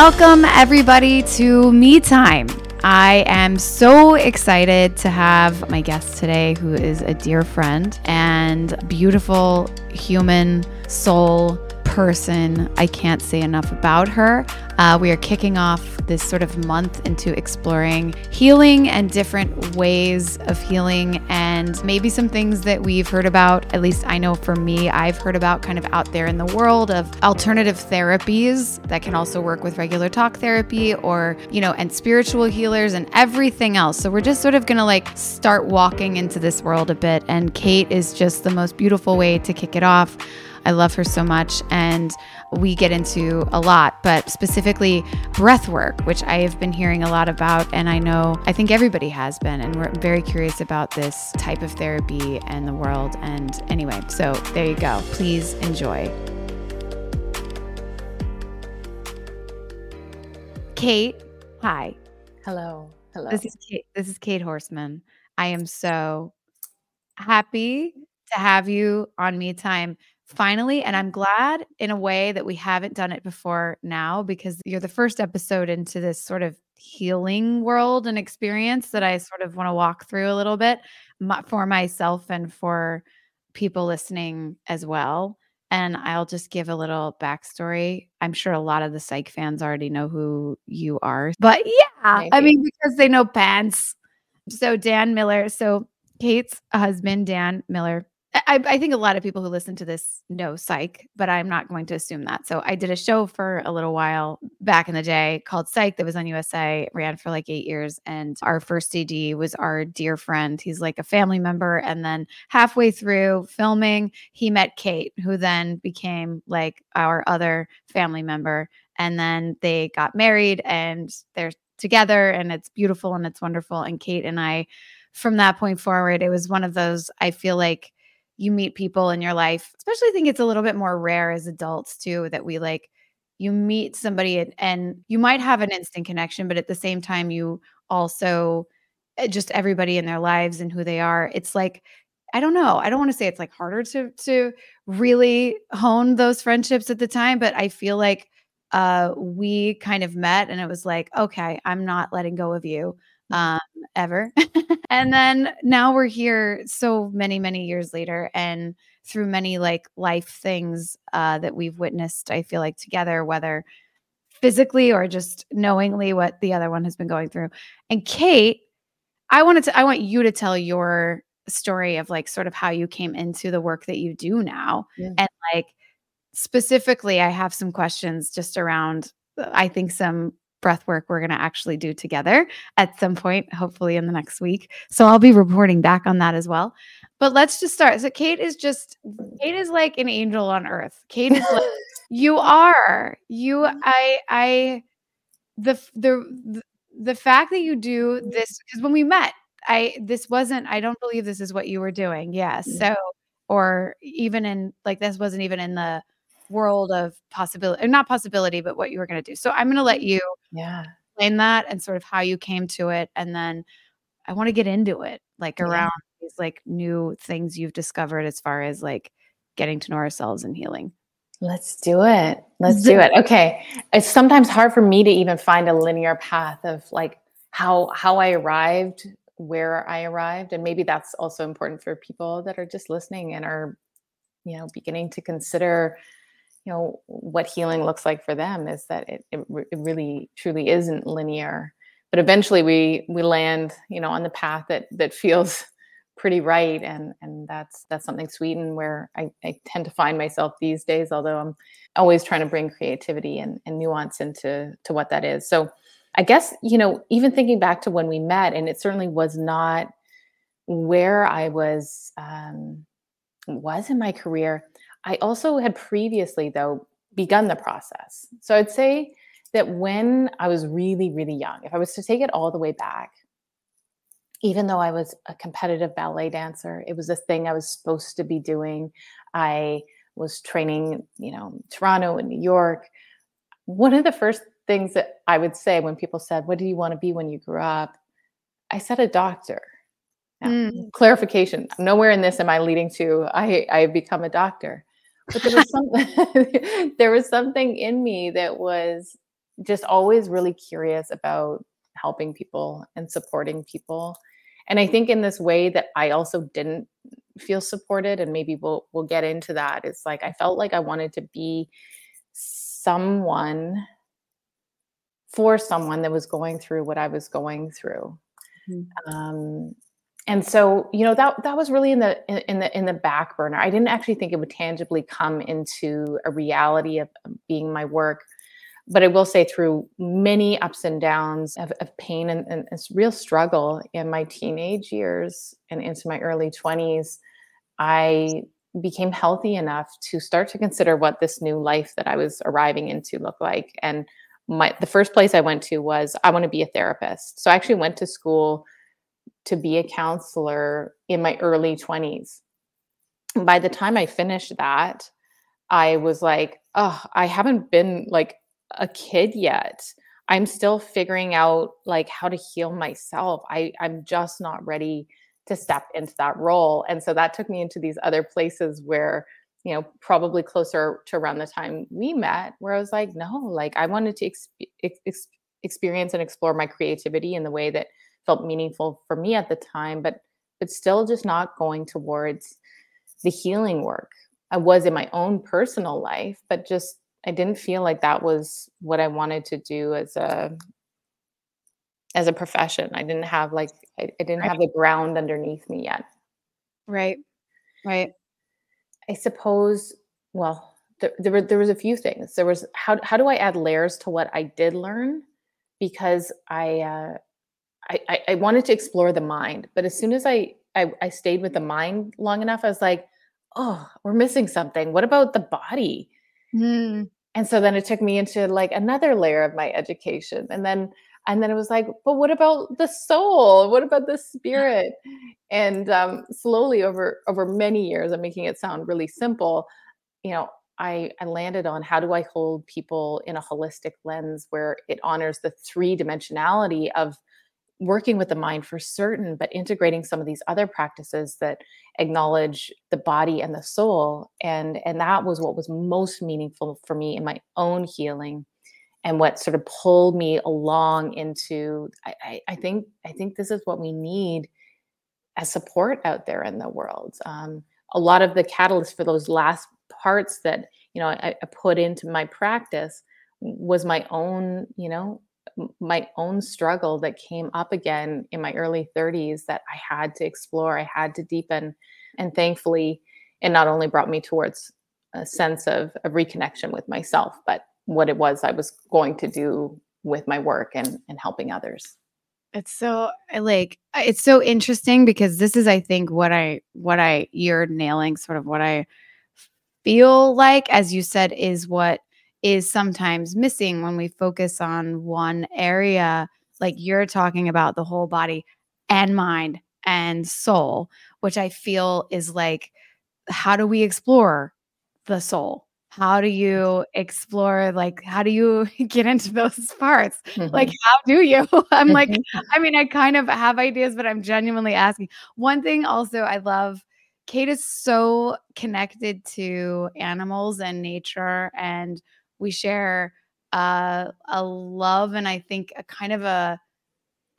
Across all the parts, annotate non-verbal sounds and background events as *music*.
Welcome, everybody, to Me Time. I am so excited to have my guest today, who is a dear friend and beautiful human soul person. I can't say enough about her. Uh, we are kicking off this sort of month into exploring healing and different ways of healing, and maybe some things that we've heard about. At least I know for me, I've heard about kind of out there in the world of alternative therapies that can also work with regular talk therapy or, you know, and spiritual healers and everything else. So we're just sort of going to like start walking into this world a bit. And Kate is just the most beautiful way to kick it off. I love her so much. And we get into a lot, but specifically breath work, which I have been hearing a lot about. And I know, I think everybody has been. And we're very curious about this type of therapy and the world. And anyway, so there you go. Please enjoy. Kate, hi. Hello. Hello. This is Kate. This is Kate Horsman. I am so happy to have you on Me Time finally. And I'm mm-hmm. glad in a way that we haven't done it before now because you're the first episode into this sort of healing world and experience that I mm-hmm. sort of want to walk through a little bit for myself and for people listening as well. And I'll just give a little backstory. I'm sure a lot of the psych fans already know who you are, but yeah, Maybe. I mean, because they know pants. So, Dan Miller, so Kate's husband, Dan Miller, I, I, think a lot of people who listen to this know psych, but I'm not going to assume that. So I did a show for a little while back in the day called Psych that was on USA, ran for like eight years. And our first AD was our dear friend. He's like a family member. And then halfway through filming, he met Kate, who then became like our other family member. And then they got married and they're together and it's beautiful and it's wonderful. And Kate and I, from that point forward, it was one of those, I feel like, you meet people in your life, especially I think it's a little bit more rare as adults too, that we like you meet somebody and, and you might have an instant connection, but at the same time, you also eh, just everybody in their lives and who they are. It's like, I don't know. I don't want to say it's like harder to to really hone those friendships at the time, but I feel like uh we kind of met and it was like, okay, I'm not letting go of you um, ever. *laughs* and then now we're here so many, many years later and through many like life things uh, that we've witnessed, I feel like together, whether physically or just knowingly what the other one has been going through. And Kate, I wanted to, I want you to tell your story of like sort of how you came into the work that you do now. Yeah. And like specifically, I have some questions just around, uh, I think, some breath work we're going to actually do together at some point, hopefully in the next week. So I'll be reporting back on that as well. But let's just start. So Kate is just Kate is like an angel on earth. Kate is like *laughs* you are. You mm-hmm. I I the the the fact that you do this because when we met, I this wasn't I don't believe this is what you were doing. Yes. Yeah. Mm. So or even in like this wasn't even in the world of possibility, eh, not possibility, but what you were going to do. So I'm going to let you yeah. explain that and sort of how you came to it. And then I want to get into it, like around yeah. these like new things you've discovered as far as like getting to know ourselves and healing. Let's do it. Let's do it. Okay. It's sometimes hard for me to even find a linear path of like how how I arrived, where I arrived, and maybe that's also important for people that are just listening and are you know beginning to consider you know what healing looks like for them is that it, it, it really truly isn't linear but eventually we we land you know on the path that that feels *laughs* pretty right and and that's that's something sweet and where I, I tend to find myself these days although i'm always trying to bring creativity and, and nuance into to what that is so I guess, you know, even thinking back to when we met, and it certainly was not where I was um, was in my career. I also had previously, though, begun the process. So I'd say that when I was really, really young, if I was to take it all the way back, even though I was a competitive ballet dancer, it was a thing I was supposed to be doing. I was training, you know, Toronto and New York. One of the first things that I would say when people said, What do you want to be when you grew up? I said a doctor. Now, mm. Clarification nowhere in this am I leading to I, I become a doctor. But there was, some, *laughs* there was something in me that was just always really curious about helping people and supporting people. And I think in this way that I also didn't feel supported, and maybe we'll we'll get into that. It's like I felt like I wanted to be someone for someone that was going through what I was going through. Mm-hmm. Um, and so, you know, that that was really in the in the in the back burner. I didn't actually think it would tangibly come into a reality of being my work but I will say through many ups and downs of, of pain and, and real struggle in my teenage years and into my early 20s, I became healthy enough to start to consider what this new life that I was arriving into looked like. And my the first place I went to was I want to be a therapist. So I actually went to school to be a counselor in my early 20s. And by the time I finished that, I was like, oh, I haven't been like a kid yet. I'm still figuring out like how to heal myself. I I'm just not ready to step into that role. And so that took me into these other places where, you know, probably closer to around the time we met, where I was like, no, like I wanted to ex- ex- experience and explore my creativity in the way that felt meaningful for me at the time, but but still just not going towards the healing work. I was in my own personal life, but just I didn't feel like that was what I wanted to do as a as a profession. I didn't have like I, I didn't right. have the ground underneath me yet. Right. Right. I suppose well, there, there were there was a few things. There was how how do I add layers to what I did learn? Because I uh I, I wanted to explore the mind, but as soon as I, I I stayed with the mind long enough, I was like, oh, we're missing something. What about the body? Mm. And so then it took me into like another layer of my education. And then and then it was like, but what about the soul? What about the spirit? And um, slowly over over many years, I'm making it sound really simple. You know, I, I landed on how do I hold people in a holistic lens where it honors the three dimensionality of working with the mind for certain, but integrating some of these other practices that acknowledge the body and the soul. And, and that was what was most meaningful for me in my own healing and what sort of pulled me along into I, I, I think I think this is what we need as support out there in the world. Um, a lot of the catalyst for those last parts that you know I, I put into my practice was my own you know my own struggle that came up again in my early 30s that I had to explore, I had to deepen. And thankfully, it not only brought me towards a sense of, of reconnection with myself, but what it was I was going to do with my work and, and helping others. It's so like it's so interesting because this is I think what I what I you're nailing sort of what I feel like as you said is what is sometimes missing when we focus on one area like you're talking about the whole body and mind and soul which i feel is like how do we explore the soul? How do you explore like how do you *laughs* get into those parts? Mm-hmm. like how do you? *laughs* I'm like mm-hmm. i mean i kind of have ideas but i'm genuinely asking. One thing also i love kate is so connected to animals and nature and we share uh, a love and I think a kind of a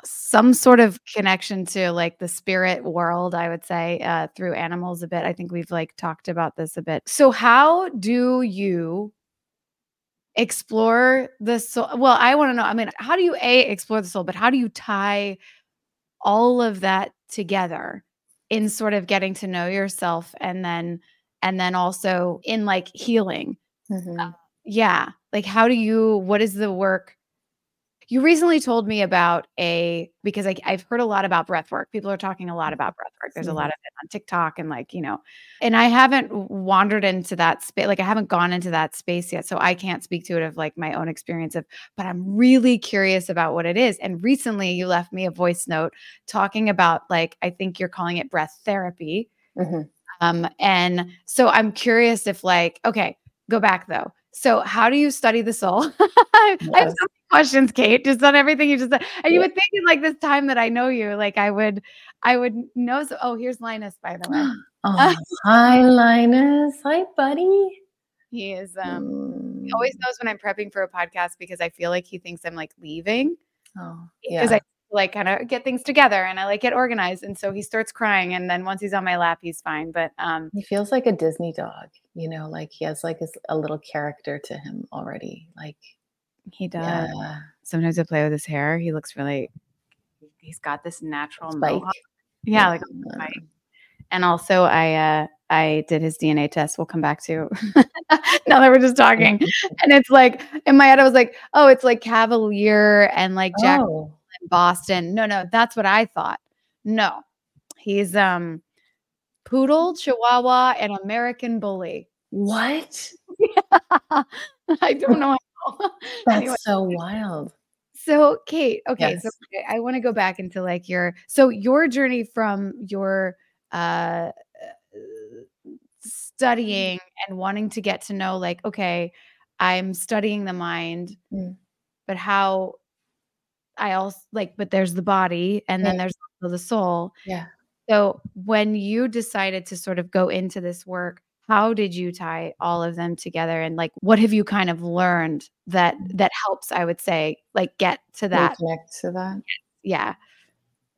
some sort of connection to like the spirit world i would say uh, through animals a bit. I think we've like talked about this a bit. So how do you explore the soul? Well i want to know i mean how do you a explore the soul but how do you tie all of that together in sort of getting to know yourself and then and then also in like healing mm-hmm. uh, yeah like how do you what is the work you recently told me about a because I, I've heard a lot about breath work. People are talking a lot about breath work. There's a lot of it on TikTok and like, you know, and I haven't wandered into that space. Like I haven't gone into that space yet. So I can't speak to it of like my own experience of, but I'm really curious about what it is. And recently you left me a voice note talking about like, I think you're calling it breath therapy. Mhm. Um, and so I'm curious if like, okay, go back though. So how do you study the soul? *laughs* I have so many questions, Kate, just on everything you just said. And you Yeah. would think in like this time that I know you, like I would, I would know. So, oh, here's Linus, by the way. *gasps* Oh, *laughs* hi, Linus. Hi, buddy. He is, um, he Mm. always knows when I'm prepping for a podcast because I feel like he thinks I'm like leaving Oh, yeah. because. I like kind of get things together and I like get organized. And so he starts crying. And then once he's on my lap, he's fine. But, um, He feels like a Disney dog, you know, like he has like his, a little character to him already. Like, he does. yeah, Sometimes I play with his hair. He looks really, he's got this natural spike. mohawk. Yeah, like spike. and also I uh I did his DNA test. We'll come back to *laughs* now that we're just talking. *laughs* And it's like in my head, I was like, oh, it's like Cavalier and like Jack Oh, in Boston. No, no, that's what I thought. No, he's um poodle, chihuahua, and American bully. what? *laughs* I don't know. *laughs* *laughs* That's Anyway, so wild. so Kate, okay, so Yes. I, want to go back into like your so your journey from your uh studying and wanting to get to know like okay, I'm studying the mind, Mm. but how I also like but there's the body and then there's also the soul. Yeah. So when you decided to sort of go into this work, how did you tie all of them together and like what have you kind of learned that mm. that helps I would say like get to that Reconnect to that. yeah.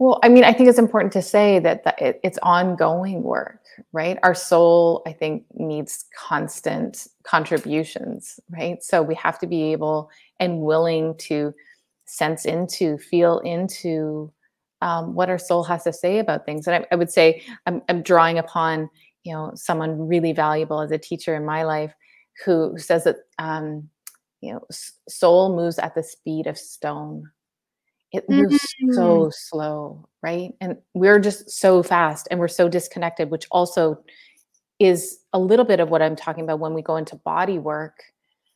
Well, I mean, I think it's important to say that the, it, it's ongoing work, right? Our soul, I think, needs constant contributions, right? So we have to be able and willing to sense into, feel into um, what our soul has to say about things. And I, I would say I'm, I'm drawing upon, you know, someone really valuable as a teacher in my life who says that, um, you know, soul moves at the speed of stone it moves so slow, right? And we're just so fast and we're so disconnected, which also is a little bit of what I'm talking about when we go into body work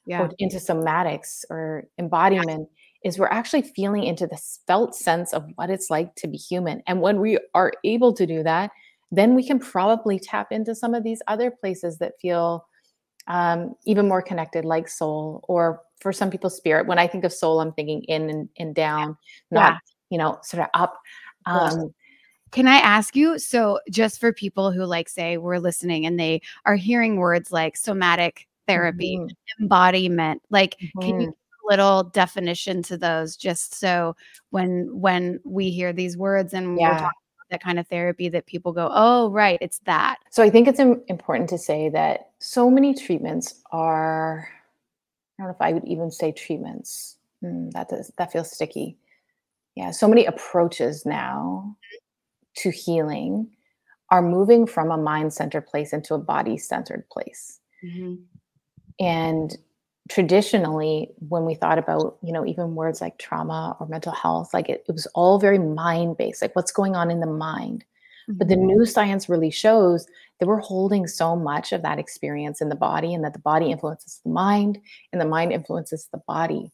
Yeah. or into somatics or embodiment is we're actually feeling into the felt sense of what it's like to be human. And when we are able to do that, then we can probably tap into some of these other places that feel um, even more connected, like soul, or for some people, spirit. When I think of soul, I'm thinking in and, and down, not Yeah. you know, sort of up. Um, Can I ask you so just for people who like say we're listening and they are hearing words like somatic therapy, mhm, embodiment, like can you mhm. a little definition to those just so when when we hear these words and we're Yeah. talking about that kind of therapy that people go, "Oh, right, it's that." So I think it's im- important to say that so many treatments are. I don't know if I would even say treatments. Mm, that does that feels sticky. Yeah, so many approaches now to healing are moving from a mind-centered place into a body-centered place. And traditionally, when we thought about, you know, even words like trauma or mental health, like it, it was all very mind-based, like what's going on in the mind. But the new science really shows that we're holding so much of that experience in the body and that the body influences the mind and the mind influences the body.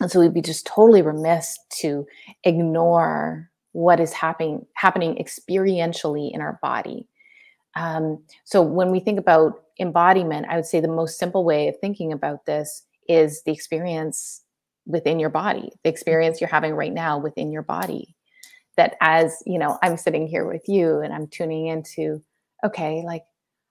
And so we'd be just totally remiss to ignore what is happening happening experientially in our body. Um, so when we think about embodiment, I would say the most simple way of thinking about this is the experience within your body, the experience you're having right now within your body. That as you know, I'm sitting here with you and I'm tuning into, okay, like,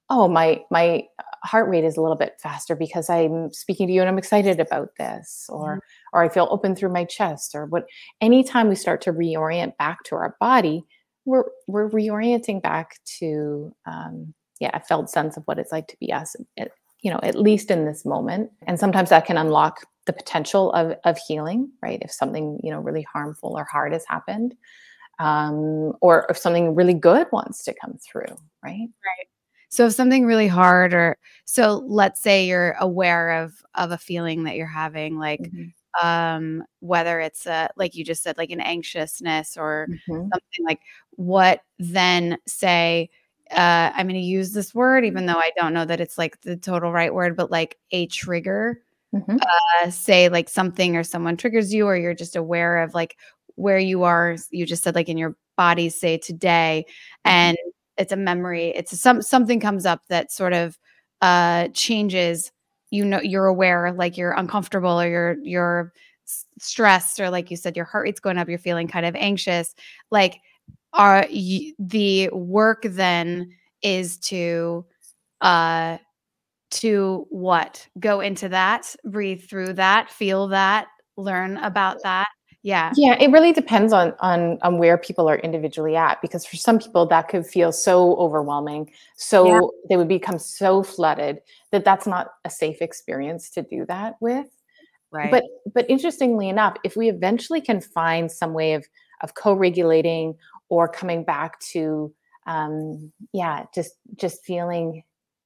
oh, my my heart rate is a little bit faster because I'm speaking to you and I'm excited about this, or or I feel open through my chest, or what. Anytime we start to reorient back to our body, we're we're reorienting back to um, yeah a felt sense of what it's like to be us at, you know at least in this moment and sometimes that can unlock the potential of of healing right if something you know really harmful or hard has happened um, or if something really good wants to come through right Right. So if something really hard or so let's say you're aware of of a feeling that you're having like Mhm. um, whether it's a, like you just said, like an anxiousness or Mhm. something like what then say, uh, I'm going to use this word, even though I don't know that it's like the total right word, but like a trigger, Mhm. uh, say like something or someone triggers you, or you're just aware of like where you are. You just said like in your body, say today, Mhm. and it's a memory. It's a, some something comes up that sort of uh changes you know you're aware like you're uncomfortable or you're you're stressed or like you said your heart rate's going up you're feeling kind of anxious like are the work then is to uh to what? Go into that breathe through that feel that learn about that? Yeah. Yeah, it really depends on on on where people are individually at because for some people that could feel so overwhelming, so they would become so flooded that that's not a safe experience to do that with. right. But but interestingly enough, if we eventually can find some way of of co-regulating or coming back to um yeah, just just feeling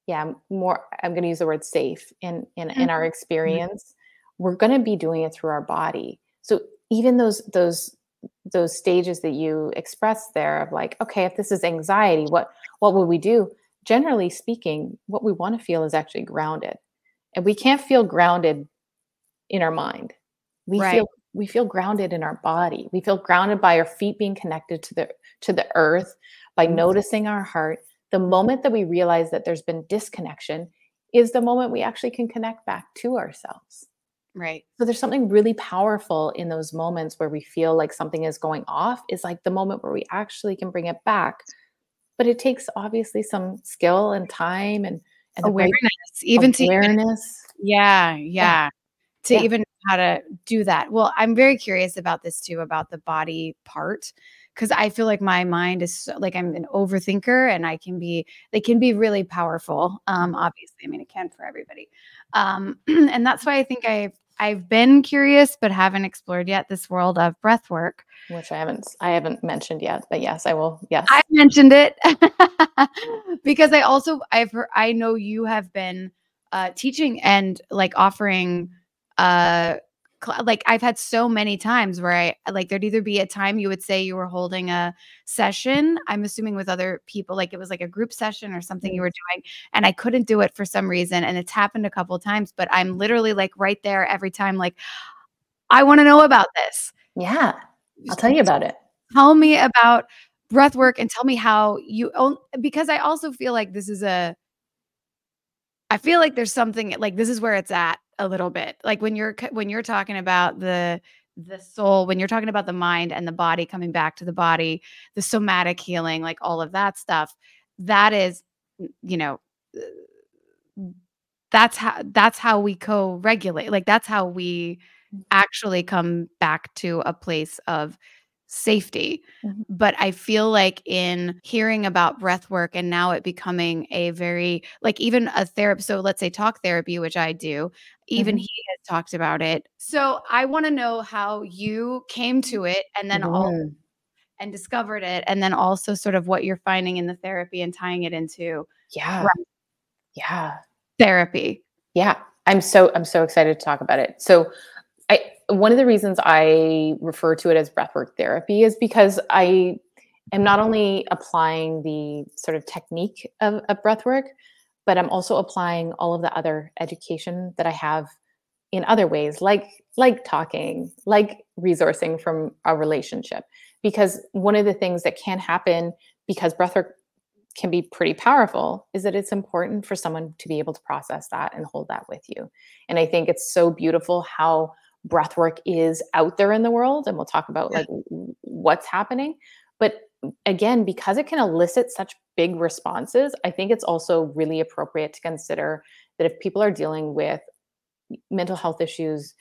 yeah, more I'm going to use the word safe in in in our experience, we're going to be doing it through our body. So even those those those stages that you expressed there of like, okay, if this is anxiety, what what would we do? Generally speaking, what we want to feel is actually grounded. And we can't feel grounded in our mind. We Right. feel we feel grounded in our body. We feel grounded by our feet being connected to the to the earth, by Mhm. noticing our heart. The moment that we realize that there's been disconnection is the moment we actually can connect back to ourselves. right So there's something really powerful in those moments where we feel like something is going off is like the moment where we actually can bring it back. But it takes obviously some skill and time and and right awareness even to even awareness. Yeah, yeah. To Yeah. even know how to do that. Well, I'm very curious about this too, about the body part, because I feel like my mind is so, like I'm an overthinker, and I can be. They can be really powerful. Um, obviously, I mean, it can for everybody. Um, *clears throat* and that's why I think I've I've been curious, but haven't explored yet this world of breath work. which I haven't I haven't mentioned yet, but yes, I will. Yes. I mentioned it *laughs* because I also I've heard, I know you have been uh, teaching and like offering uh cl- like I've had so many times where I like there'd either be a time you would say you were holding a session I'm assuming with other people like it was like a group session or something you Mm. were doing and I couldn't do it for some reason and it's happened a couple times but I'm literally like right there every time like I want to know about this yeah. I'll tell you about it. tell me about breath work and tell me how you own because I also feel like this is a I feel like there's something like this is where it's at a little bit. Like when you're when you're talking about the the soul, when you're talking about the mind and the body coming back to the body, the somatic healing, like all of that stuff, that is you know uh, that's how that's how we co-regulate. Like that's how we actually come back to a place of safety. Mhm. But I feel like in hearing about breath work and now it becoming a very like even a therapy. So let's say talk therapy, which I do, even Mhm. he has talked about it. So I want to know how you came to it and then all Mhm. and discovered it and then also sort of what you're finding in the therapy and tying it into Yeah. Right. Yeah. therapy. Yeah. I'm so I'm so excited to talk about it. So I one of the reasons I refer to it as breathwork therapy is because I am not only applying the sort of technique of, of breathwork, but I'm also applying all of the other education that I have in other ways, like like talking, like resourcing from a relationship. Because one of the things that can happen because breathwork can be pretty powerful is that it's important for someone to be able to process that and hold that with you. And I think it's so beautiful how breath work is out there in the world and we'll talk about like what's happening. But again, because it can elicit such big responses, I think it's also really appropriate to consider that if people are dealing with mental health issues,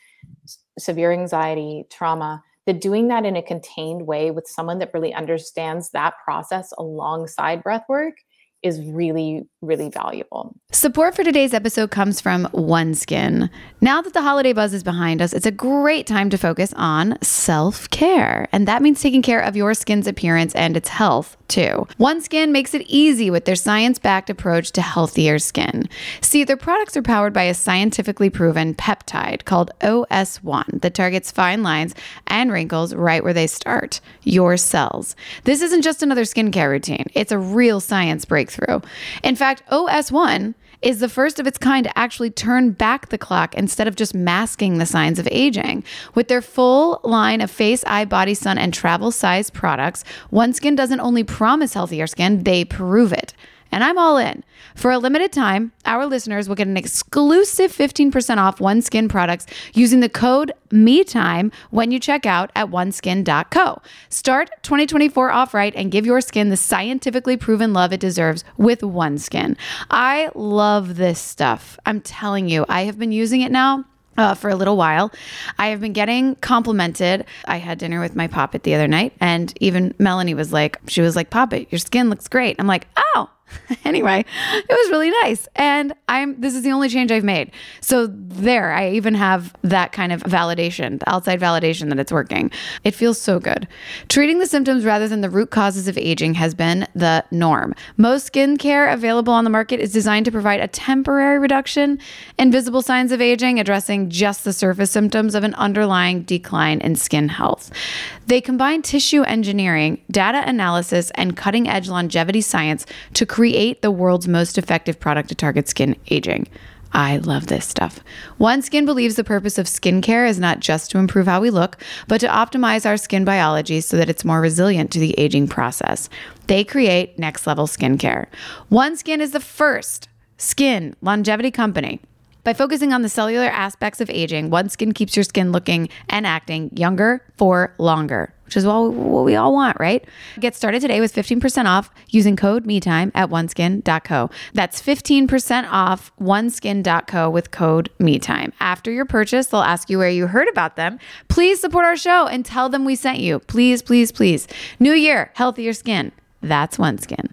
severe anxiety, trauma, that doing that in a contained way with someone that really understands that process alongside breath work is really, really valuable. Support for today's episode comes from OneSkin. Now that the holiday buzz is behind us, it's a great time to focus on self care. And that means taking care of your skin's appearance and its health too. OneSkin makes it easy with their science backed approach to healthier skin. See, their products are powered by a scientifically proven peptide called OS1 that targets fine lines and wrinkles right where they start your cells. This isn't just another skincare routine, it's a real science breakthrough. In fact, OS1 is the first of its kind to actually turn back the clock instead of just masking the signs of aging. With their full line of face, eye, body, sun, and travel size products, OneSkin doesn't only promise healthier skin, they prove it and I'm all in. For a limited time, our listeners will get an exclusive 15% off OneSkin products using the code MeTime when you check out at oneskin.co. Start 2024 off right and give your skin the scientifically proven love it deserves with OneSkin. I love this stuff. I'm telling you, I have been using it now uh, for a little while. I have been getting complimented. I had dinner with my poppet the other night, and even Melanie was like, she was like, Poppet, your skin looks great. I'm like, oh, *laughs* anyway, it was really nice. And I'm this is the only change I've made. So there, I even have that kind of validation, the outside validation that it's working. It feels so good. Treating the symptoms rather than the root causes of aging has been the norm. Most skincare available on the market is designed to provide a temporary reduction in visible signs of aging, addressing just the surface symptoms of an underlying decline in skin health. They combine tissue engineering, data analysis, and cutting edge longevity science to create the world's most effective product to target skin aging. I love this stuff. OneSkin believes the purpose of skincare is not just to improve how we look, but to optimize our skin biology so that it's more resilient to the aging process. They create next level skincare. OneSkin is the first skin longevity company by focusing on the cellular aspects of aging, OneSkin keeps your skin looking and acting younger for longer, which is what we all want, right? Get started today with 15% off using code MeTime at oneskin.co. That's 15% off oneskin.co with code MeTime. After your purchase, they'll ask you where you heard about them. Please support our show and tell them we sent you. Please, please, please. New year, healthier skin. That's OneSkin.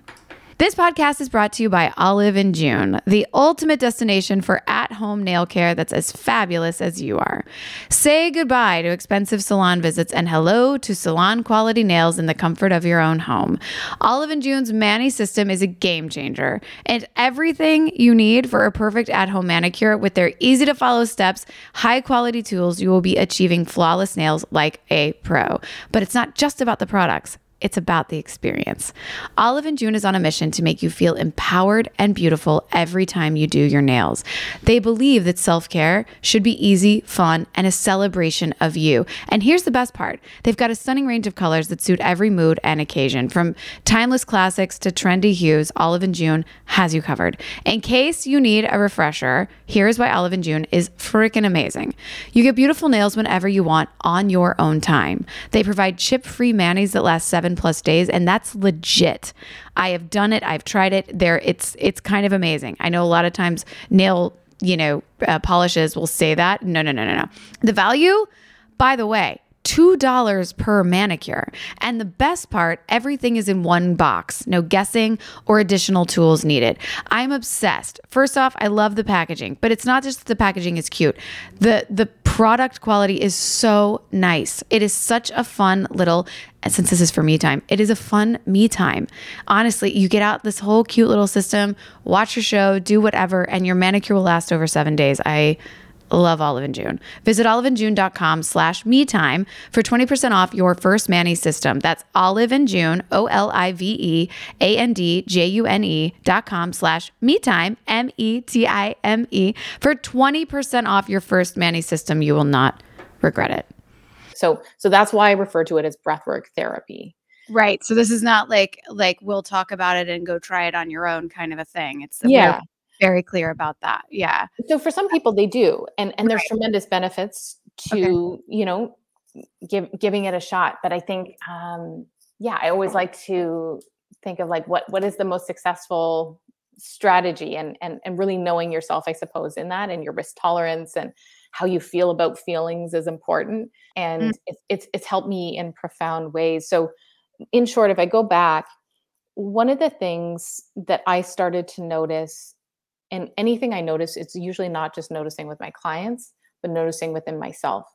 This podcast is brought to you by Olive and June, the ultimate destination for at home nail care that's as fabulous as you are. Say goodbye to expensive salon visits and hello to salon quality nails in the comfort of your own home. Olive and June's Mani system is a game changer and everything you need for a perfect at home manicure with their easy to follow steps, high quality tools, you will be achieving flawless nails like a pro. But it's not just about the products. It's about the experience. Olive and June is on a mission to make you feel empowered and beautiful every time you do your nails. They believe that self care should be easy, fun, and a celebration of you. And here's the best part they've got a stunning range of colors that suit every mood and occasion. From timeless classics to trendy hues, Olive and June has you covered. In case you need a refresher, here's why Olive and June is freaking amazing. You get beautiful nails whenever you want on your own time. They provide chip free manis that last seven seven plus days, and that's legit. I have done it. I've tried it. There, it's it's kind of amazing. I know a lot of times nail you know uh, polishes will say that. No, no, no, no, no. The value, by the way, $2 per manicure. And the best part, everything is in one box, no guessing or additional tools needed. I'm obsessed. First off, I love the packaging, but it's not just the packaging is cute. The the product quality is so nice. It is such a fun little since this is for me time, it is a fun me time. Honestly, you get out this whole cute little system, watch your show, do whatever, and your manicure will last over seven days. I love Olive and June. Visit oliveandjune.com slash me time for 20% off your first mani system. That's Olive and June, O-L-I-V-E-A-N-D-J-U-N-E dot com slash me time, M-E-T-I-M-E for 20% off your first mani system. You will not regret it. So so that's why I refer to it as breathwork therapy. Right. So this is not like like we'll talk about it and go try it on your own kind of a thing. It's yeah. Very clear about that. Yeah. So for some people they do and and there's right. tremendous benefits to, okay. you know, give, giving it a shot, but I think um yeah, I always like to think of like what what is the most successful strategy and and and really knowing yourself i suppose in that and your risk tolerance and how you feel about feelings is important and mm. it's, it's it's helped me in profound ways so in short if i go back one of the things that I started to notice, and anything I notice, it's usually not just noticing with my clients, but noticing within myself,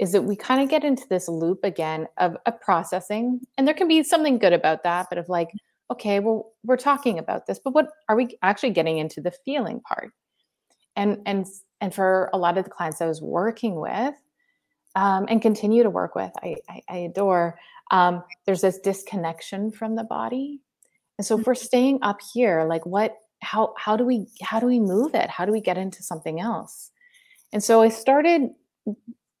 is that we kind of get into this loop again of, of processing. And there can be something good about that, but of like, okay, well, we're talking about this, but what are we actually getting into the feeling part? And and and for a lot of the clients I was working with, um, and continue to work with, I, I, I adore. Um, there's this disconnection from the body, and so if we're mm-hmm. staying up here, like what, how, how do we, how do we move it? How do we get into something else? And so I started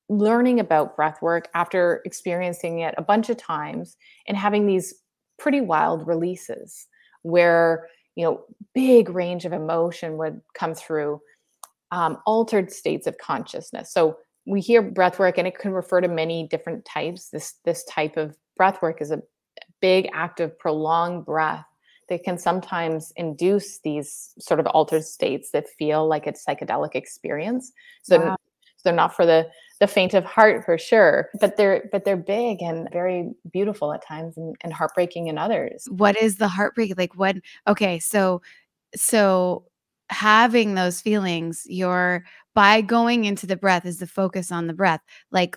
learning about breath work after experiencing it a bunch of times and having these pretty wild releases where you know big range of emotion would come through um, altered states of consciousness so we hear breath work and it can refer to many different types this this type of breath work is a big active prolonged breath that can sometimes induce these sort of altered states that feel like a psychedelic experience so wow. they're not for the the faint of heart for sure but they're but they're big and very beautiful at times and, and heartbreaking in others what is the heartbreak like What? okay so so having those feelings you're by going into the breath is the focus on the breath like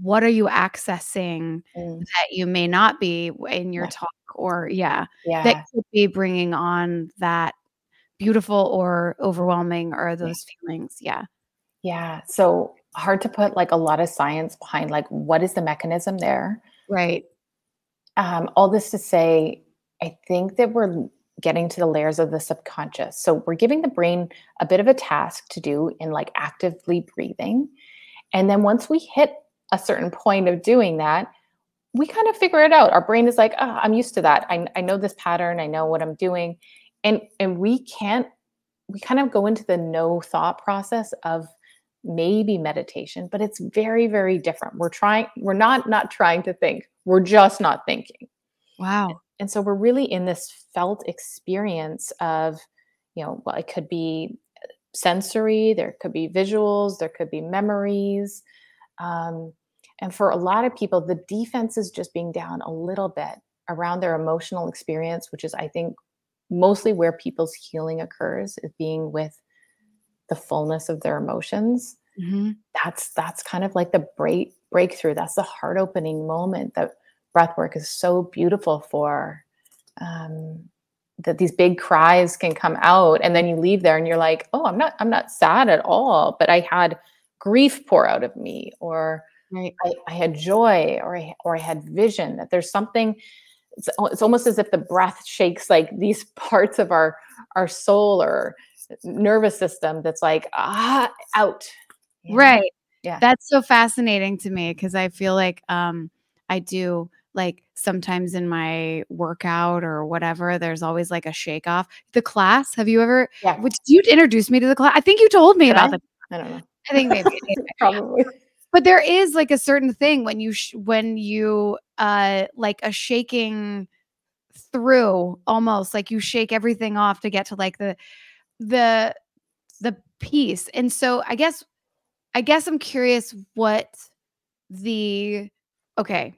what are you accessing mm. that you may not be in your yeah. talk or yeah, yeah that could be bringing on that beautiful or overwhelming or those yeah. feelings yeah yeah so hard to put like a lot of science behind like what is the mechanism there right um all this to say i think that we're getting to the layers of the subconscious so we're giving the brain a bit of a task to do in like actively breathing and then once we hit a certain point of doing that we kind of figure it out. Our brain is like oh, i'm used to that. I, I know this pattern. I know what i'm doing. And and we can't we kind of go into the no thought process of maybe meditation but it's very very different. We're trying we're not not trying to think. We're just not thinking. Wow. And so we're really in this felt experience of you know well it could be sensory there could be visuals there could be memories um, and for a lot of people the defense is just being down a little bit around their emotional experience which is i think mostly where people's healing occurs is being with the fullness of their emotions mm-hmm. that's that's kind of like the break breakthrough that's the heart opening moment that breath work is so beautiful for um, that these big cries can come out and then you leave there and you're like oh i'm not i'm not sad at all but i had grief pour out of me or right. I, I, had joy or I, or I had vision that there's something it's, it's almost as if the breath shakes like these *laughs* parts of our our soul or nervous system that's like ah out. Right. Yeah. That's so fascinating to me because i feel like um i do like sometimes in my workout or whatever there's always like a shake off. The class have you ever yeah. which you introduced me to the class i think you told me Did about I? the i don't know i think maybe *laughs* probably but there is like a certain thing when you sh- when you uh like a shaking through almost like you shake everything off to get to like the the the piece. And so I guess I guess I'm curious what the okay,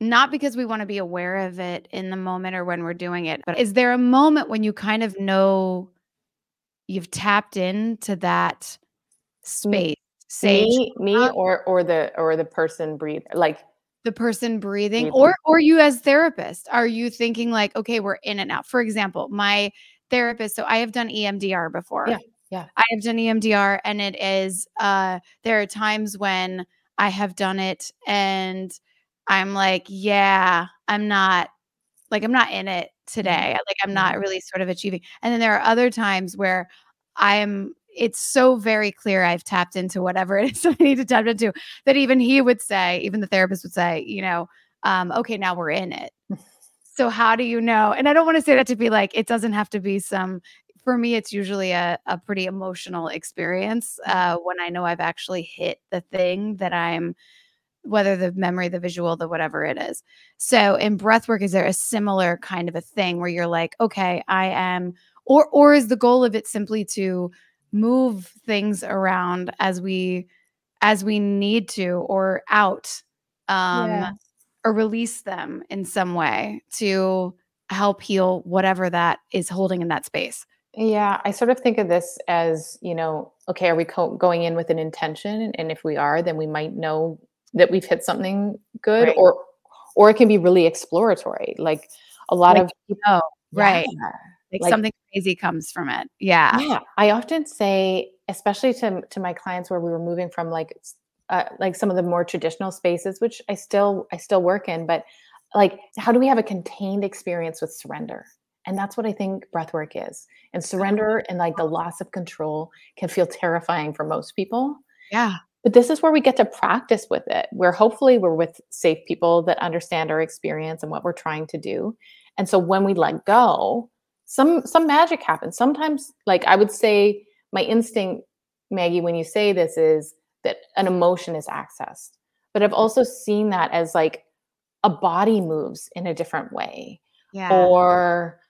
not because we want to be aware of it in the moment or when we're doing it, but is there a moment when you kind of know you've tapped into that space? Sage, me, me or or the or the person breathe like the person breathing or or you as therapist are you thinking like okay we're in it now for example my therapist so i have done emdr before yeah yeah i have done emdr and it is uh there are times when i have done it and i'm like yeah i'm not like i'm not in it mm-hmm. today like i'm not mm-hmm. really sort of achieving and then there are other times where i am it's so very clear I've tapped into whatever *laughs* it is I need to tap into that even he would say, even the therapist would say, you know, um, okay, now we're in it. so how do you know? And I don't want to say that to be like, it doesn't have to be some, for me, it's usually a, a pretty emotional experience uh, when I know I've actually hit the thing that I'm, whether the memory, the visual, the whatever it is. So in breath work, is there a similar kind of a thing where you're like, okay, I am, or or is the goal of it simply to move things around as we as we need to or out um yeah. or release them in some way to help heal whatever that is holding in that space. Yeah, I sort of think of this as, you know, okay, are we co- going in with an intention? And if we are, then we might know that we've hit something good, Right. or or it can be really exploratory. Like a lot Like, of people, Oh, right. Yeah. Like, Like- something crazy comes from it. Yeah. yeah i often say especially to to my clients where we were moving from like uh, like some of the more traditional spaces which i still i still work in but like how do we have a contained experience with surrender and that's what i think breath work is and surrender and like the loss of control can feel terrifying for most people Yeah. but this is where we get to practice with it where hopefully we're with safe people that understand our experience and what we're trying to do and so when we let go some some magic happens sometimes like i would say my instinct maggie when you say this is that an emotion is accessed but i've also seen that as like a body moves in a different way Yeah. or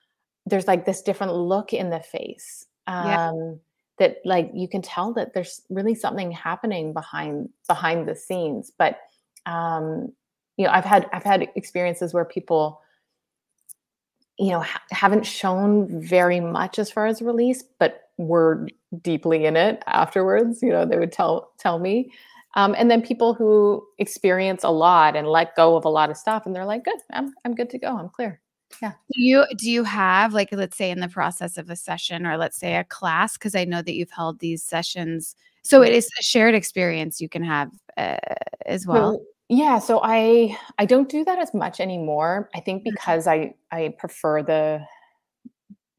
there's like this different look in the face Yeah. um that like you can tell that there's really something happening behind behind the scenes but um you know i've had i've had experiences where people you know ha- haven't shown very much as far as release but were deeply in it afterwards you know they would tell tell me um, and then people who experience a lot and let go of a lot of stuff and they're like good i'm, I'm good to go i'm clear yeah Do you do you have like let's say in the process of a session or let's say a class because I know that you've held these sessions. So it is a shared experience you can have uh, as well. Yeah, so I I don't do that as much anymore. I think because I I prefer the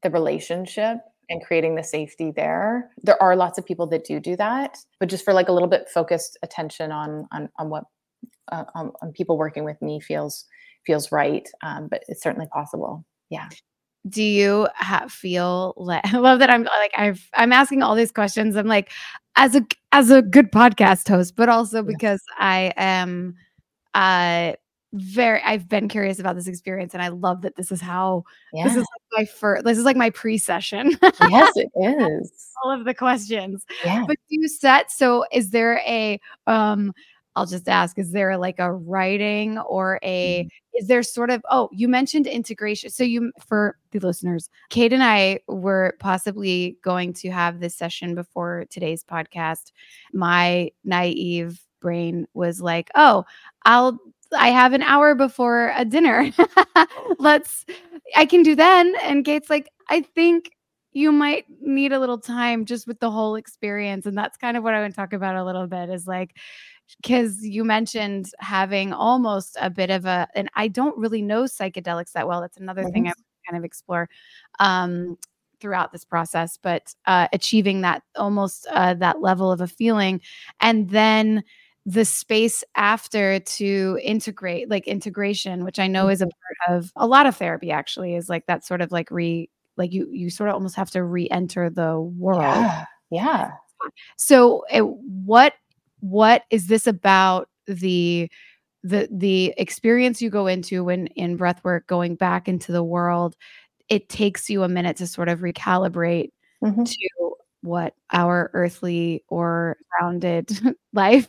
the relationship and creating the safety there. There are lots of people that do do that, but just for like a little bit focused attention on on on what uh, on, on people working with me feels feels right. Um, but it's certainly possible. Yeah. do you ha- feel like I *laughs* love that I'm like I've I'm asking all these questions. I'm like as a as a good podcast host, but also because I am uh very I've been curious about this experience and I love that this is how Yeah. this is like my first this is like my pre-session. yes, *laughs* it is. all of the questions. Yeah. But do you set so is there a um I'll just ask is there like a writing or a Mm-hmm. is there sort of oh you mentioned integration so you for the listeners Kate and I were possibly going to have this session before today's podcast. My naive brain was like oh I'll I have an hour before a dinner. *laughs* Let's I can do then. And Kate's like I think you might need a little time just with the whole experience. And that's kind of what i want to talk about a little bit is like because you mentioned having almost a bit of a and i don't really know psychedelics that well that's another thing i kind of explore um throughout this process but uh achieving that almost uh that level of a feeling and then the space after to integrate like integration which i know is a part of a lot of therapy actually is like that sort of like re like you you sort of almost have to re-enter the world Yeah. Yeah. so it, what what is this about the the the experience you go into when in breath work going back into the world it takes you a minute to sort of recalibrate Mhm. to what our earthly or grounded *laughs* life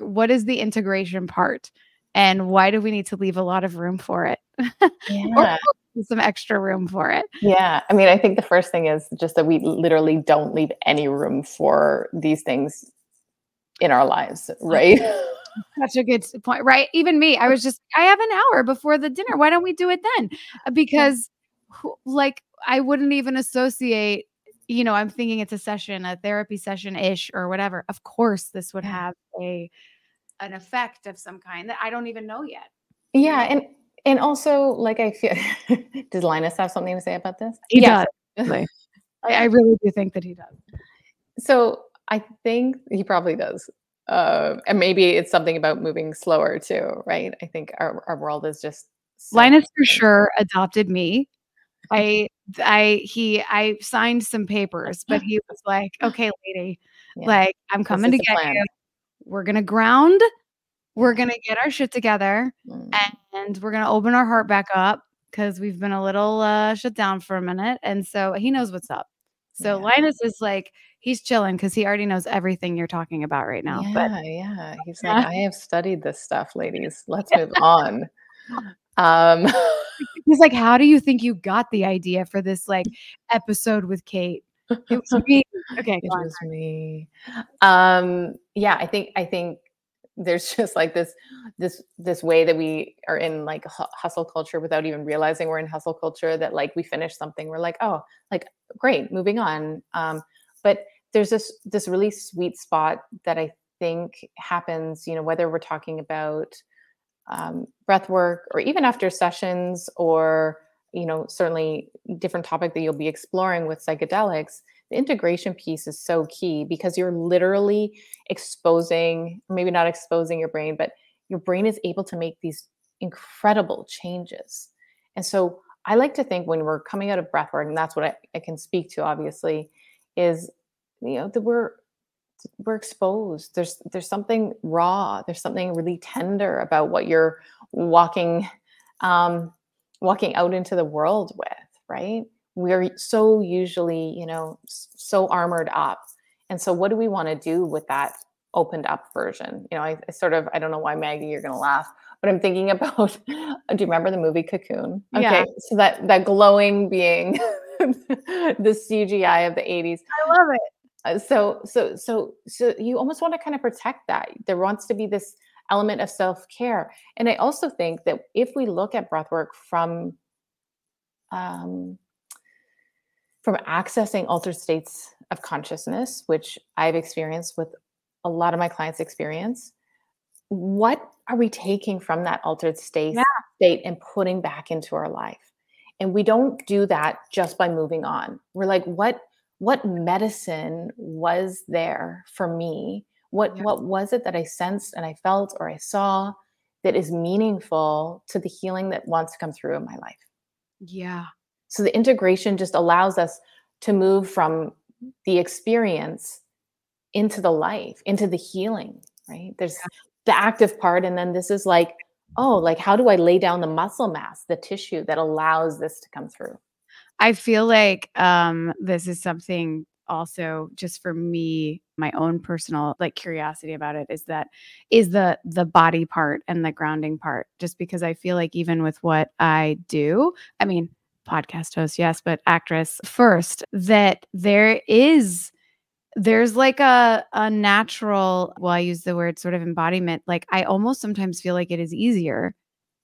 what is the integration part and why do we need to leave a lot of room for it *laughs* Yeah. some extra room for it Yeah, I mean, I think the first thing is just that we literally don't leave any room for these things in our lives, right? *laughs* Such a good point, right? Even me, I was just, I have an hour before the dinner. Why don't we do it then? Uh, Because, like, I wouldn't even associate, you know, I'm thinking it's a session, a therapy session ish or whatever. Of course, this would have a an effect of some kind that I don't even know yet. yeah, and and also like I feel *laughs* does Linus have something to say about this? He Yes. I, I really do think that he does. So I think he probably does. Uh, and maybe it's something about moving slower too, right? I think our, our world is just so Linus for sure adopted me. I, I, he, I signed some papers, but he *laughs* was like, "Okay, lady, Yeah. like I'm coming to get plan. you. We're gonna ground. We're gonna get our shit together, Mm. and we're gonna open our heart back up because we've been a little uh, shut down for a minute, and so he knows what's up. So Yeah. Linus is like he's chilling because he already knows everything you're talking about right now. yeah, But yeah. He's Yeah. like, I have studied this stuff, ladies. *laughs* Let's move on. Um, *laughs* He's like, "How do you think you got the idea for this like episode with Kate?" It was me. *laughs* Okay, it was me. Um, yeah, I think I think there's just like this this this way that we are in like hustle culture without even realizing we're in hustle culture that like we finish something we're like oh like great moving on. Um but there's this this really sweet spot that i think happens you know whether we're talking about um, breath work or even after sessions or you know certainly different topic that you'll be exploring with psychedelics the integration piece is so key because you're literally exposing maybe not exposing your brain but your brain is able to make these incredible changes. And so i like to think when we're coming out of breath work and that's what i, I can speak to obviously is you know that we're we're exposed. There's there's something raw. There's something really tender about what you're walking um walking out into the world with right we're so usually you know so armored up and so what do we want to do with that opened up version you know I, I, sort of i don't know why maggie you're gonna laugh but i'm thinking *laughs* about do you remember the movie cocoon okay Yeah. so that that glowing being *laughs* the cgi of the 80s I love it. uh, so so so so you almost want to kind of protect that there wants to be this element of self-care and i also think that if we look at breathwork from um, from accessing altered states of consciousness which i've experienced with a lot of my clients experience what are we taking from that altered state Yeah. state and putting back into our life and we don't do that just by moving on we're like what what medicine was there for me what Yeah. what was it that i sensed and i felt or i saw that is meaningful to the healing that wants to come through in my life Yeah. So the integration just allows us to move from the experience into the life into the healing right? There's the active part and then this is like oh like how do i lay down the muscle mass the tissue that allows this to come through? I feel like um this is something also just for me my own personal like curiosity about it is that is the the body part and the grounding part just because I feel like even with what I do I mean podcast host yes but actress first that there is there's like a a natural well I use the word sort of embodiment like I almost sometimes feel like it is easier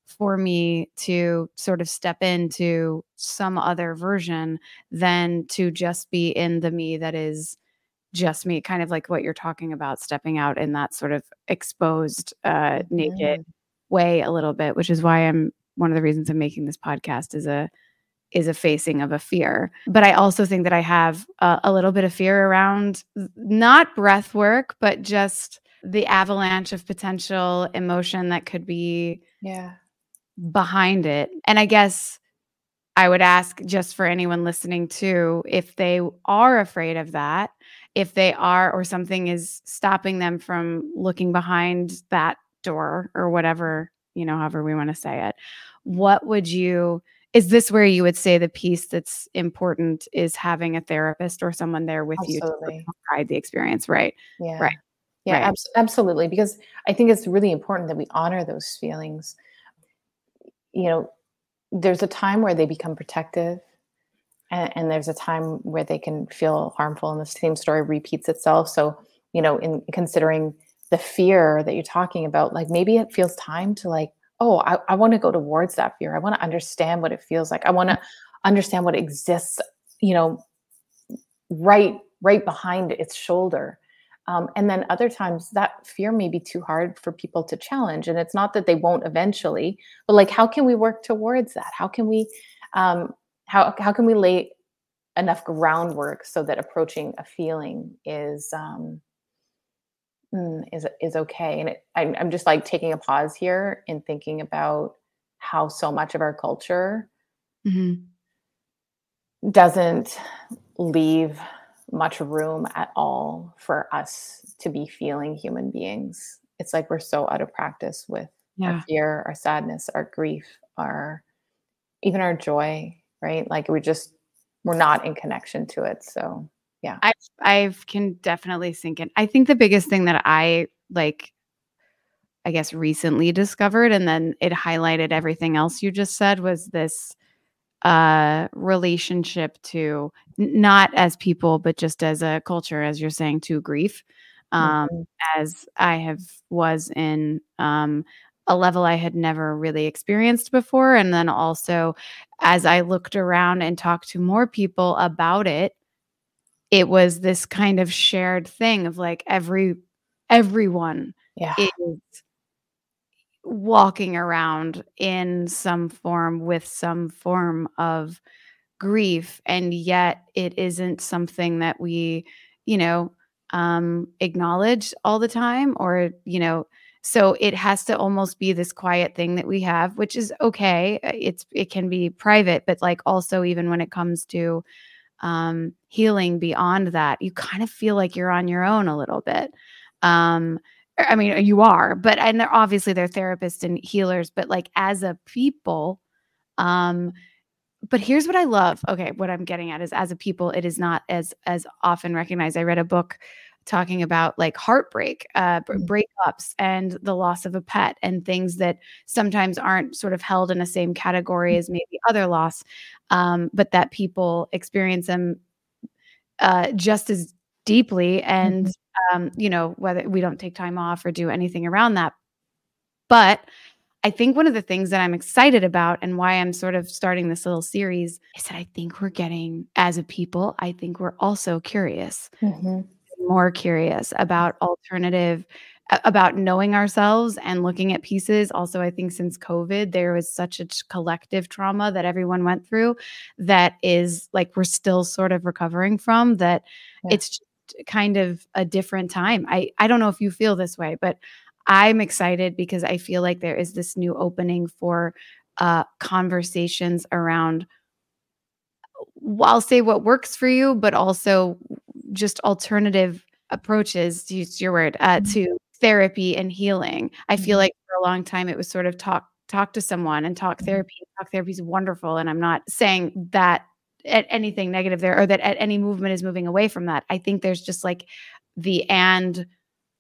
for me to sort of step into some other version than to just be in the me that is just me kind of like what you're talking about stepping out in that sort of exposed uh naked Mhm. way a little bit which is why I'm one of the reasons I'm making this podcast is a is a facing of a fear but I also think that I have a, a little bit of fear around not breath work but just the avalanche of potential emotion that could be yeah behind it. And I guess I would ask just for anyone listening too, if they are afraid of that, if they are, or something is stopping them from looking behind that door or whatever, you know, however we want to say it, what would you? Is this where you would say the piece that's important is having a therapist or someone there with you to Absolutely. guide the experience, right? Yeah. Right. Yeah, Right. abs- absolutely. Because I think it's really important that we honor those feelings. You know, there's a time where they become protective, and, and there's a time where they can feel harmful, and the same story repeats itself. So, you know, in considering the fear that you're talking about, like maybe it feels time to like, oh, I, I want to go towards that fear. I want to understand what it feels like. I want to understand what exists, you know, right right behind its shoulder um, and then other times that fear may be too hard for people to challenge and it's not that they won't eventually but like how can we work towards that how can we um, how, how can we lay enough groundwork so that approaching a feeling is um, mm, is is okay and it, I'm, I'm just like taking a pause here and thinking about how so much of our culture Mhm. doesn't leave much room at all for us to be feeling human beings. It's like we're so out of practice with Yeah. our fear, our sadness, our grief, our even our joy, right? Like we just we're not in connection to it. So Yeah i I can definitely sink in. I think the biggest thing that I like I guess recently discovered and then it highlighted everything else you just said was this uh relationship to not as people but just as a culture as you're saying to grief um Mhm. as I have was in um a level I had never really experienced before and then also as I looked around and talked to more people about it it was this kind of shared thing of like every everyone Yeah. is walking around in some form with some form of grief and yet it isn't something that we you know um acknowledge all the time or you know so it has to almost be this quiet thing that we have which is okay uh, it's it can be private but like also even when it comes to um healing beyond that you kind of feel like you're on your own a little bit um I mean, you are, but and they're obviously they're therapists and healers, but like as a people, um, but here's what I love. Okay, what I'm getting at is as a people, it is not as as often recognized. I read a book talking about like heartbreak, uh, Mm. breakups, and the loss of a pet, and things that sometimes aren't sort of held in the same category as maybe other loss, um, but that people experience them uh, just as deeply. And Mhm. um, you know, whether we don't take time off or do anything around that, but I think one of the things that I'm excited about and why I'm sort of starting this little series is that I think we're getting, as a people, I think we're also curious, Mhm. More curious about alternative, about knowing ourselves and looking at pieces. Also, I think since COVID, there was such a collective trauma that everyone went through that is like we're still sort of recovering from, that Yeah. it's just kind of a different time. I, I don't know if you feel this way, but I'm excited because I feel like there is this new opening for uh, conversations around, well, I'll say what works for you, but also just alternative approaches, to use your word, uh, Mhm. to therapy and healing. I feel Mhm. like for a long time it was sort of talk talk to someone and talk Mhm. therapy. Talk therapy is wonderful, and I'm not saying that at anything negative there or that at any movement is moving away from that. I think there's just like the and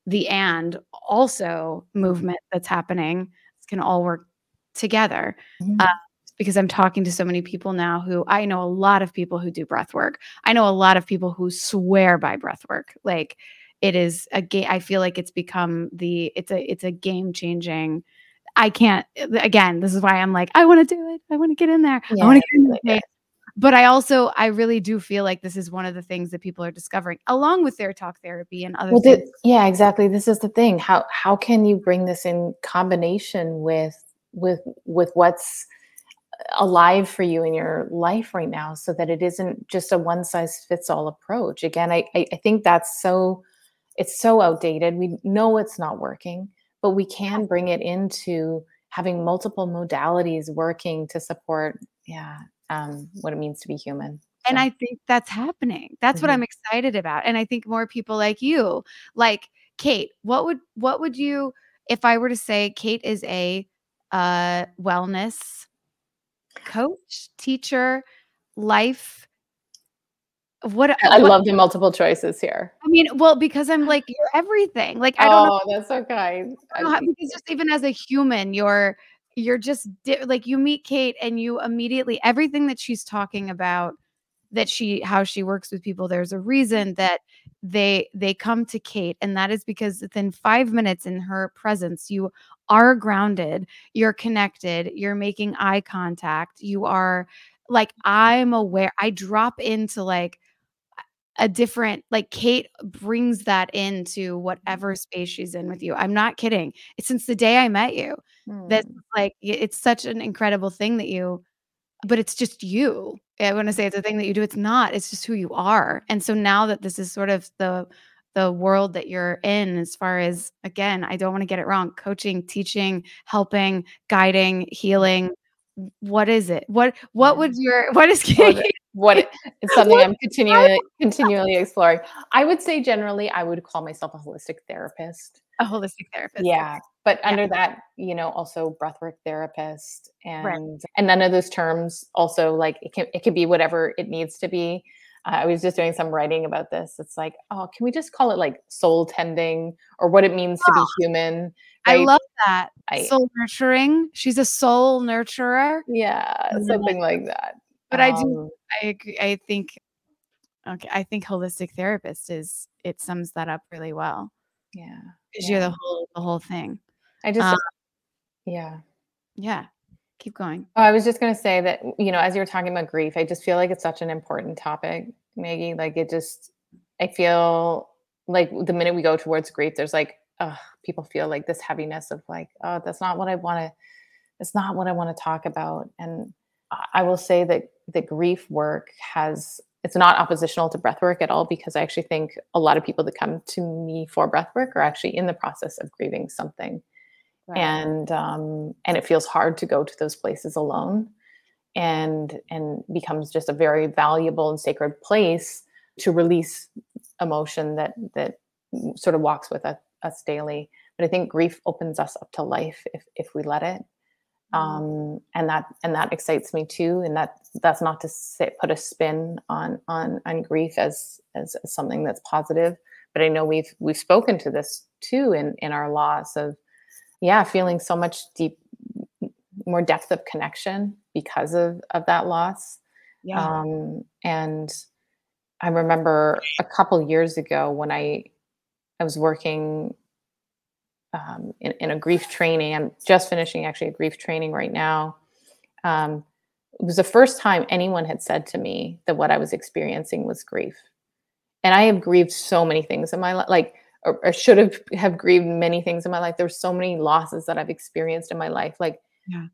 the and also movement that's happening can all work together. Mhm. Uh, because I'm talking to so many people now who I know a lot of people who do breath work. I know a lot of people who swear by breath work. Like it is a game. I feel like it's become the it's a it's a game changing. I can't again, this is why I'm like, I want to do it. I want to get in there. I want to get in there. But I also I really do feel like this is one of the things that people are discovering along with their talk therapy and other Well, things. thi- yeah, exactly. This is the thing. How how can you bring this in combination with with with what's alive for you in your life right now, so that it isn't just a one size fits all approach? Again, I I, I think that's so it's so outdated. We know it's not working, but we can bring it into having multiple modalities working to support, yeah, um, what it means to be human. And So, I think that's happening. That's what Mhm. I'm excited about. And I think more people like you, like Kate, what would what would you if I were to say Kate is a uh wellness coach, teacher, life what I what love the multiple choices here. I mean, well, because I'm *sighs* like you're everything. Like I don't know Oh, that's so kind. How because just even as a human, you're you're just di- like you meet Kate and you immediately everything that she's talking about that she how she works with people there's a reason mm-hmm. that they they come to Kate and that is because within 5 minutes in her presence you are grounded, you're connected, you're making eye contact, you are like mm-hmm. I'm aware I drop into like a different like Kate brings that into whatever mm-hmm. space she's in with you. I'm not kidding. It's since the day I met you. That's Hmm. like it's such an incredible thing that you but it's just you. I want to say it's a thing that you do. It's not. It's just who you are. And so now that this is sort of the the world that you're in as far as again, I don't want to get it wrong, coaching, teaching, helping, guiding, healing, what is it? What what would your *laughs* what is What Kate? what it- it's something I'm continually continually exploring. I would say generally I would call myself a holistic therapist. a holistic therapist. Yeah. But Yeah. under that, you know, also breathwork therapist Right. and and none of those terms also like it can it could be whatever it needs to be. Uh, I was just doing some writing about this. It's like, oh, can we just call it like soul tending or what it means to be human? I love that. soul nurturing. She's a soul nurturer. Yeah, something like that. But um, I do I agree. I think okay, I think holistic therapist is it sums that up really well. Yeah. Because yeah. you're the whole the whole thing. I just um, yeah. Yeah. Keep going. Oh, I was just gonna say that, you know, as you were talking about grief, I just feel like it's such an important topic, Maggie. Like it just I feel like the minute we go towards grief, there's like, uh, people feel like this heaviness of like, oh, that's not what I want to, it's not what I want to talk about. And I will say that the grief work has, it's not oppositional to breath work at all, because I actually think a lot of people that come to me for breath work are actually in the process of grieving something. Right. And um, and it feels hard to go to those places alone and and becomes just a very valuable and sacred place to release emotion that that sort of walks with us, us daily. But I think grief opens us up to life if if we let it. Mm-hmm. Um, and that and that excites me too. And that that's not to say, put a spin on on on grief as, as as something that's positive. But I know we've we've spoken to this too in in our loss of yeah feeling so much deep more depth of connection because of of that loss. Yeah. Um, and I remember a couple years ago when I I was working um, in, in, a grief training. I'm just finishing actually a grief training right now. Um, it was the first time anyone had said to me that what I was experiencing was grief. And I have grieved so many things in my life, like, or, or, should have have grieved many things in my life. There's so many losses that I've experienced in my life, like, yeah.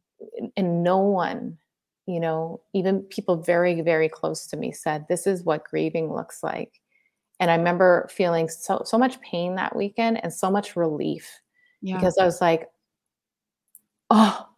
and no one you know, even people very, very close to me said, this is what grieving looks like. And I remember feeling so, so much pain that weekend and so much relief yeah. because I was like, oh,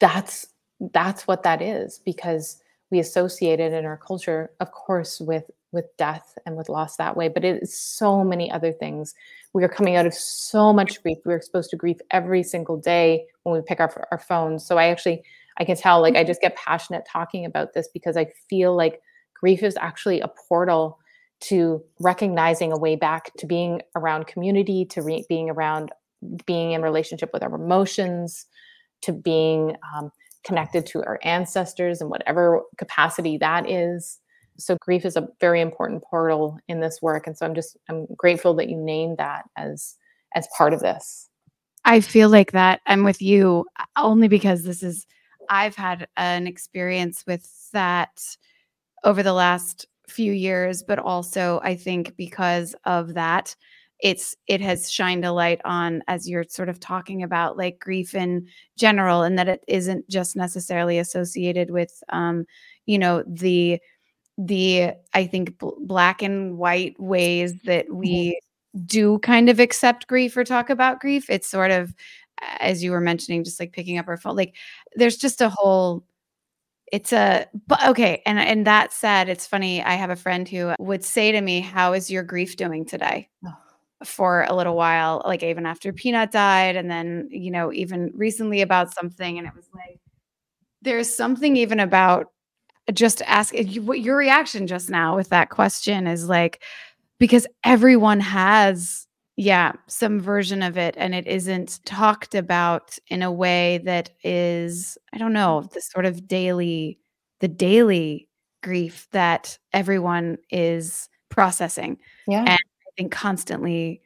that's, that's what that is because we associate it in our culture, of course, with, with death and with loss that way, but it is so many other things. We are coming out of so much grief. We're exposed to grief every single day when we pick up our, our phones. So I actually, I can tell like I just get passionate talking about this because I feel like grief is actually a portal to recognizing a way back to being around community, to re- being around being in relationship with our emotions, to being um, connected to our ancestors in whatever capacity that is. So grief is a very important portal in this work, and so I'm just I'm grateful that you named that as as part of this. I feel like that I'm with you only because this is I've had an experience with that over the last few years, but also I think because of that, it's it has shined a light on as you're sort of talking about like grief in general and that it isn't just necessarily associated with um you know the the i think bl- black and white ways that we do kind of accept grief or talk about grief. It's sort of as you were mentioning, just like picking up our phone. Like there's just a whole it's a but okay and and that said it's funny i have a friend who would say to me how is your grief doing today for a little while like even after peanut died and then you know even recently about something and it was like there's something even about just ask what your reaction just now with that question is like because everyone has yeah, some version of it. And it isn't talked about in a way that is, I don't know, the sort of daily, the daily grief that everyone is processing. Yeah. And think constantly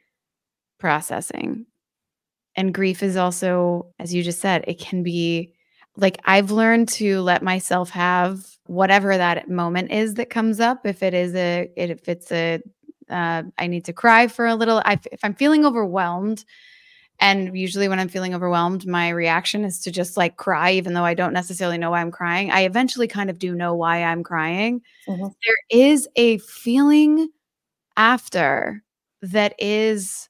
processing. And grief is also, as you just said, it can be like I've learned to let myself have whatever that moment is that comes up. If it is a, if it's a uh, I need to cry for a little. I, if I'm feeling overwhelmed, and usually when I'm feeling overwhelmed, my reaction is to just like cry, even though I don't necessarily know why I'm crying. I eventually kind of do know why I'm crying. Mm-hmm. There is a feeling after that is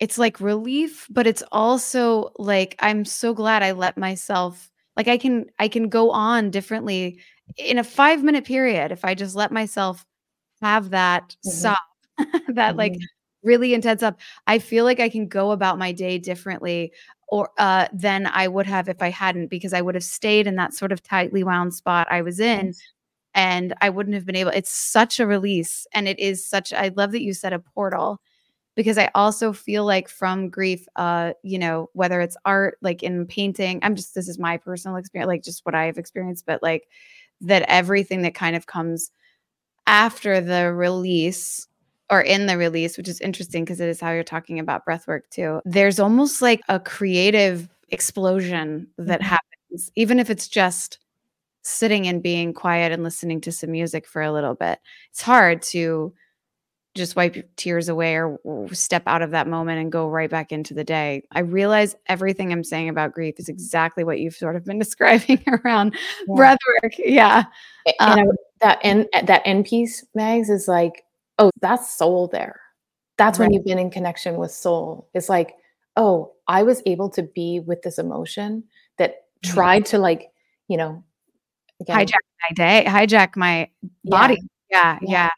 it's like relief but it's also like i'm so glad i let myself like i can i can go on differently in a 5 minute period if i just let myself have that mm-hmm. stop, *laughs* that mm-hmm. like really intense up. I feel like I can go about my day differently or uh, than I would have if I hadn't, because I would have stayed in that sort of tightly wound spot I was in. And I wouldn't have been able. It's such a release, and it is such. I love that you said a portal, because I also feel like from grief, uh, you know, whether it's art, like in painting, I'm just this is my personal experience, like just what I've experienced, but like that everything that kind of comes after the release or in the release, which is interesting because it is how you're talking about breath work too. There's almost like a creative explosion that Mhm. happens, even if it's just sitting and being quiet and listening to some music for a little bit. It's hard to just wipe tears away or, step out of that moment and go right back into the day. I realize everything I'm saying about grief is exactly what you've sort of been *laughs* describing around Yeah. breath work. Yeah. And um, would- that end that end piece, Mags, is like, oh, that's soul there. That's when you've been in connection with soul. It's like, oh, I was able to be with this emotion that Yeah. tried to like, you know, again, Hijack my day, hijack my body. Yeah. Yeah. Yeah.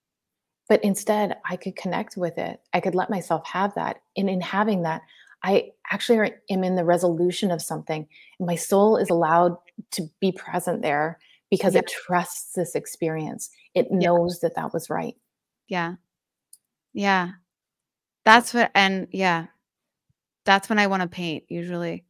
but instead I could connect with it. I could let myself have that. And in having that, I actually am in the resolution of something. And my soul is allowed to be present there because Yeah. it trusts this experience. It Yeah. knows that that was right. Yeah. Yeah. That's what and yeah. That's when I want to paint usually.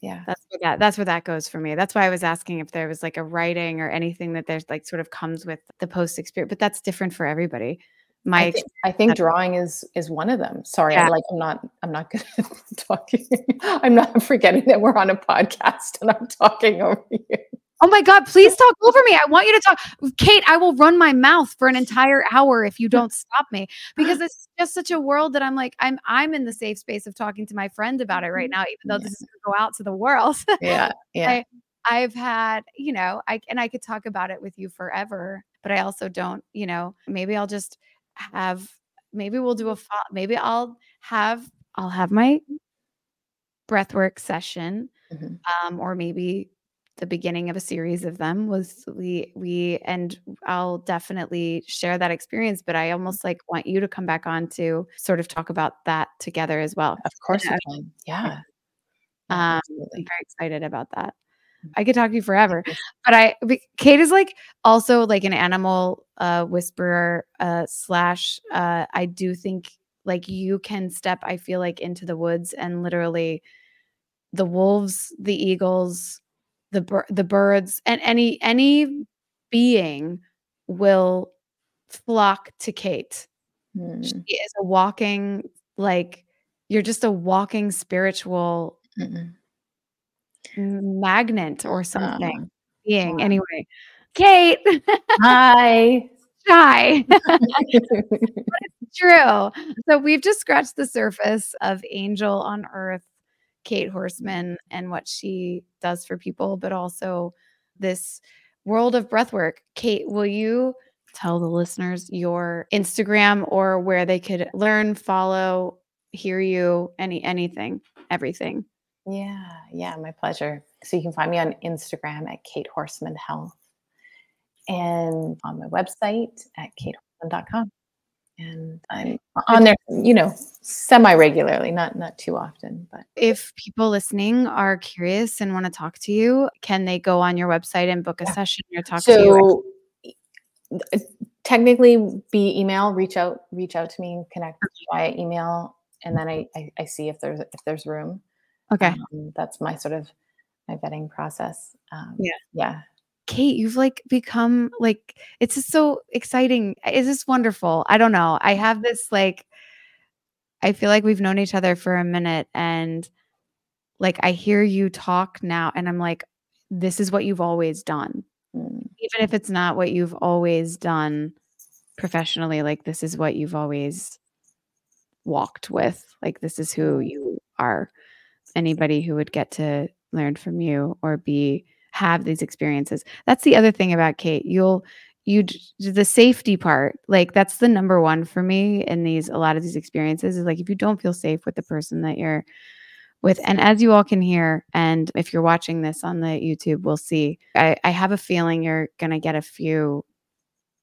Yeah. That's where that that's where that goes for me. That's why I was asking if there was like a writing or anything that there's like sort of comes with the post experience, but that's different for everybody. My I think, I think drawing is is one of them. Sorry, Yeah. I'm like I'm not I'm not good *laughs* at talking. I'm not forgetting that we're on a podcast and I'm talking over you. Oh my God, please talk over me. I want you to talk. Kate, I will run my mouth for an entire hour if you don't stop me because *gasps* it's just such a world that I'm like, I'm I'm in the safe space of talking to my friend about it right now, even though this is gonna go out to the world. *laughs* Yeah, yeah. I- I've had, you know, I and I could talk about it with you forever, but I also don't, you know, maybe I'll just have maybe we'll do a maybe I'll have I'll have my breathwork session Mhm. um or maybe the beginning of a series of them was we we and I'll definitely share that experience but I almost like want you to come back on to sort of talk about that together as well. Of course Yeah. you can. Yeah. Yeah, Um, I'm very excited about that. Mm. I could talk to you forever, but I Kate is like also like an animal uh whisperer uh slash uh I do think like you can step I feel like into the woods and literally the wolves, the eagles, the the birds and any any being will flock to Kate. Mm, She is a walking like you're just a walking spiritual mm-mm. magnet or something Uh, being anyway kate Hi. *laughs* shy *laughs* *laughs* true so we've just scratched the surface of angel on earth kate horsman and what she does for people but also this world of breathwork kate will you tell the listeners your instagram or where they could learn follow hear you any anything everything Yeah, yeah, my pleasure. So you can find me on Instagram at Kate Horsman Health and on my website at katehorsman.com. And I'm on there, you know, semi regularly, not not too often, but if people listening are curious and want to talk to you, can they go on your website and book a Yeah. session or talk to you? so technically be email, reach out, reach out to me and connect via email. And then I, I, I see if there's if there's room. Okay. Um, that's my sort of my vetting process. Um, Yeah. Yeah. Kate, you've like become like it's just so exciting. It's just wonderful. I don't know. I have this like I feel like we've known each other for a minute and like I hear you talk now and I'm like this is what you've always done. Mm, Even if it's not what you've always done professionally, like this is what you've always walked with. Like this is who you are. Anybody who would get to learn from you or be have these experiences. That's the other thing about Kate. You'll you the safety part, like that's the number one for me in these a lot of these experiences is like if you don't feel safe with the person that you're with and as you all can hear and if you're watching this on the youtube we'll see i, I have a feeling you're gonna get a few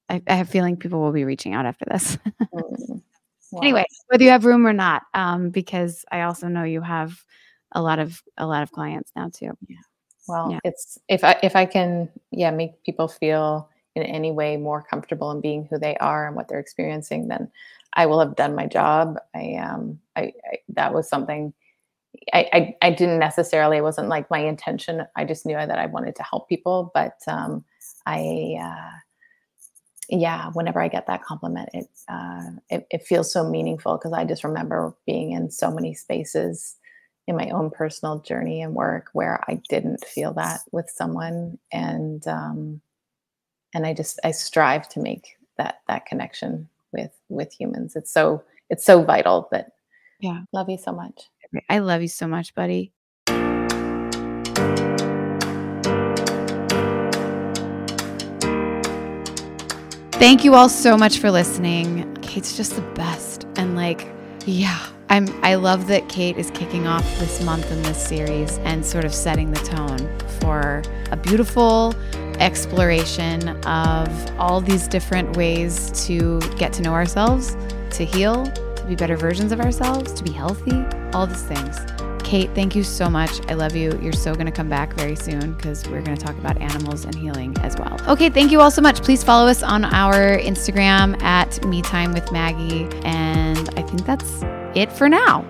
I, I have a feeling people will be reaching out after this. *laughs* Wow. anyway whether you have room or not um, because i also know you have a lot of a lot of clients now too Well, Yeah. it's if I if I can, yeah, make people feel in any way more comfortable in being who they are and what they're experiencing, then I will have done my job. I um I, I that was something I, I, I didn't necessarily it wasn't like my intention. I just knew that I wanted to help people, but um I uh yeah, whenever I get that compliment, it uh, it, it feels so meaningful because I just remember being in so many spaces in my own personal journey and work where I didn't feel that with someone, and um, and I just I strive to make that that connection with with humans. It's so it's so vital. But Yeah. love you so much. I love you so much, buddy. Thank you all so much for listening. Kate's just the best. And like, yeah, I'm I love that Kate is kicking off this month in this series and sort of setting the tone for a beautiful exploration of all these different ways to get to know ourselves, to heal, to be better versions of ourselves, to be healthy, all these things. Kate, thank you so much. I love you. You're so going to come back very soon because we're going to talk about animals and healing as well. Okay, thank you all so much. Please follow us on our Instagram at Me Time with Maggie. And I think that's it for now.